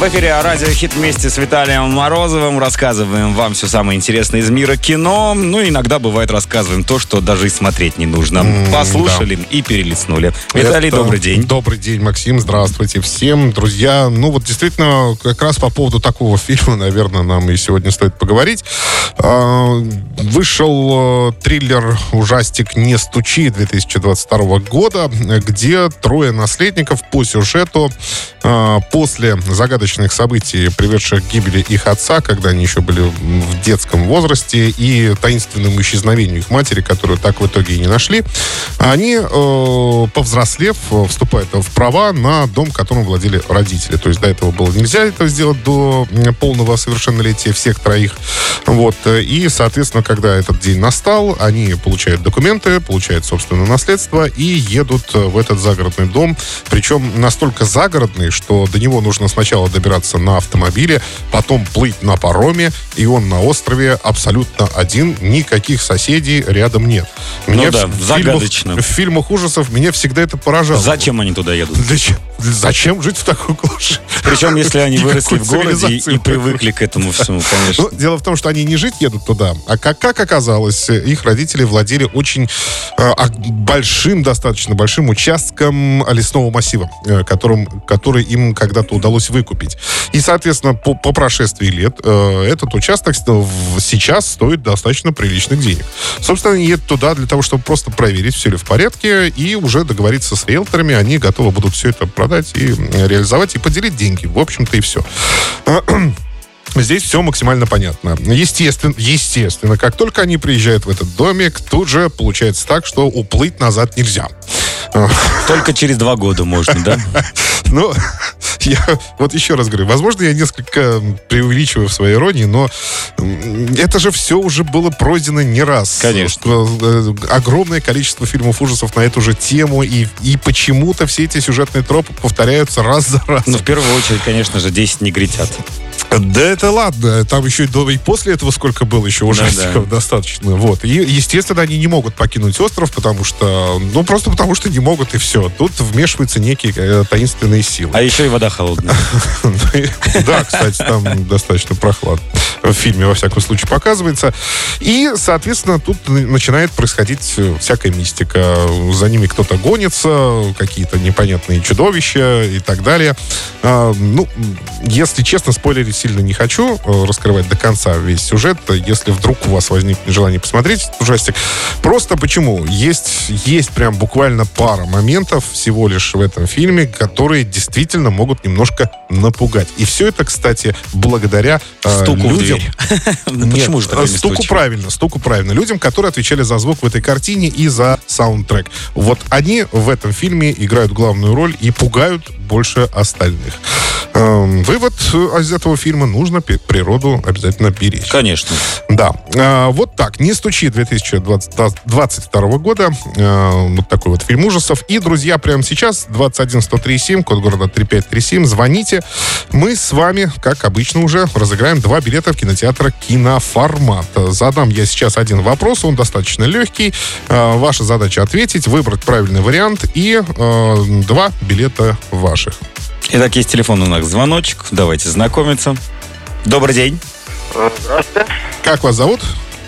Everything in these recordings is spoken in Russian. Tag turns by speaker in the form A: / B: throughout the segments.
A: В эфире Радио Хит вместе с Виталием Морозовым рассказываем вам все самое интересное из мира кино. Ну, иногда бывает рассказываем то, что даже и смотреть не нужно.
B: М,
A: Послушали и перелистнули. Виталий,
B: Это-
A: добрый день.
B: Добрый день, Максим. Здравствуйте всем, друзья. Ну вот действительно, как раз по поводу такого фильма, наверное, нам и сегодня стоит поговорить. А, Вышел э, триллер «Ужастик не стучи» 2022 года, где трое наследников по сюжету после загадочных событий, приведших к гибели их отца, когда они еще были в детском возрасте, и таинственному исчезновению их матери, которую так в итоге и не нашли, они, э, повзрослев, вступают в права на дом, которым владели родители. То есть до этого было нельзя это сделать до полного совершеннолетия всех троих. Вот. И, соответственно, когда этот день настал, они получают документы, получают собственное наследство и едут в этот загородный дом. Причем настолько загородный, что до него нужно сначала добираться на автомобиле, потом плыть на пароме, и он на острове абсолютно один, никаких соседей рядом нет.
A: Ну да,
B: в фильмах-
A: загадочно.
B: в фильмах ужасов меня всегда это поражало.
A: Зачем они туда едут?
B: Че- Зачем жить в такой глуши?
A: Причем, если они выросли в городе и, привыкли к этому всему, конечно.
B: Ну, дело в том, что они не жить едут туда, а как, как оказалось, их родители владели очень э, а, большим, достаточно большим участком лесного массива, э, которым, который им когда-то удалось выкупить. И, соответственно, по, по прошествии лет э, этот участок сейчас стоит достаточно приличных денег. Собственно, они едут туда для того, чтобы просто проверить, все ли в порядке, и уже договориться с риэлторами, они готовы будут все это продать и м, реализовать, и поделить деньги. В общем-то, и все. Здесь все максимально понятно. Естественно, естественно, как только они приезжают в этот домик, тут же получается так, что уплыть назад нельзя.
A: Только через два года можно, да?
B: Ну, я вот еще раз говорю, возможно, я несколько преувеличиваю в своей иронии, но это же все уже было пройдено не раз.
A: Конечно.
B: Э, Огромное количество фильмов ужасов на эту же тему, и, и почему-то все эти сюжетные тропы повторяются раз за разом.
A: Ну, в первую очередь, конечно же, 10 негритят.
B: Да это ладно, там еще и, после этого сколько было еще ужастиков достаточно. Вот. И, естественно, они не могут покинуть остров, потому что, ну, просто потому что не могут, и все. Тут вмешиваются некие э, таинственные силы.
A: А еще и вода холодная.
B: Да, кстати, там достаточно прохладно. В фильме, во всяком случае, показывается. И, соответственно, тут начинает происходить э, всякая мистика. За ними кто-то гонится, какие-то непонятные чудовища и так далее. А, Ну, если честно, спойлерить сильно не хочу, э, раскрывать до конца весь сюжет. Если вдруг у вас возникнет желание посмотреть этот ужастик. Просто почему? Есть, есть прям буквально пара моментов всего лишь в этом фильме, которые действительно могут немножко напугать. И все это, кстати, благодаря э,
A: Стуку
B: людям...
A: Ну
B: Нет,
A: почему же такое
B: стуку правильно, стуку правильно. Людям, которые отвечали за звук в этой картине и за саундтрек. Вот они в этом фильме играют главную роль и пугают больше остальных. Эм, вывод э, из этого фильма нужно природу обязательно беречь.
A: Конечно.
B: Да. А, вот так. «Не стучи» 2022 года. А, вот такой вот фильм ужасов. И, друзья, прямо сейчас 21137, код города 3537. Звоните. Мы с вами, как обычно уже, разыграем два билета в кинотеатр «Киноформат». Задам я сейчас один вопрос. Он достаточно легкий. А, ваша задача ответить, выбрать правильный вариант и два билета ваших.
A: Итак, есть телефон у нас, звоночек. Давайте знакомиться. Добрый день.
C: Здравствуйте,
B: Как вас зовут?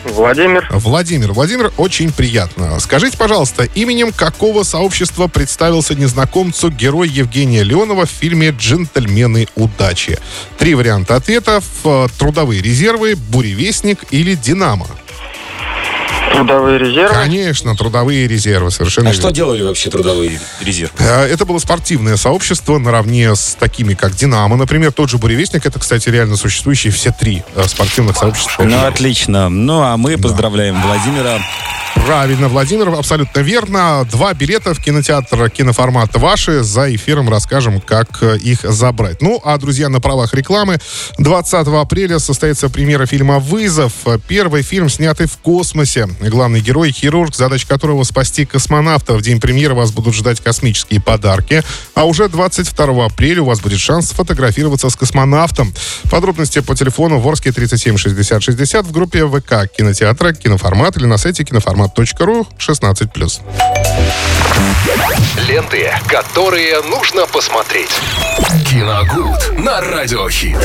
C: Владимир.
B: Владимир. Владимир, очень приятно. Скажите, пожалуйста, именем какого сообщества представился незнакомцу герой Евгения Леонова в фильме «Джентльмены удачи»? Три варианта ответов. Э, Трудовые резервы, буревестник или Динамо?
C: Трудовые резервы.
B: Конечно, трудовые резервы, совершенно
A: А что
B: верно.
A: делали вообще трудовые резервы?
B: Э, Это было спортивное сообщество наравне с такими, как «Динамо». Например, тот же «Буревестник» — это, кстати, реально существующие все три э, спортивных сообщества.
A: Ну, отлично. Ну, а мы поздравляем Владимира.
B: Правильно, Владимир, абсолютно верно. Два билета в кинотеатр киноформата ваши. За эфиром расскажем, как э, их забрать. Ну, а, друзья, на правах рекламы 20 апреля состоится премьера фильма «Вызов». Первый фильм, снятый в космосе. Главный герой — хирург, задача которого спасти космонавта. В день премьеры вас будут ждать космические подарки. А уже 22 апреля у вас будет шанс сфотографироваться с космонавтом. Подробности по телефону Ворске 37 60 60 в группе ВК кинотеатра «Киноформат» или на сайте киноформат.ру 16+.
D: Ленты, которые нужно посмотреть. Киногуд на радиохит.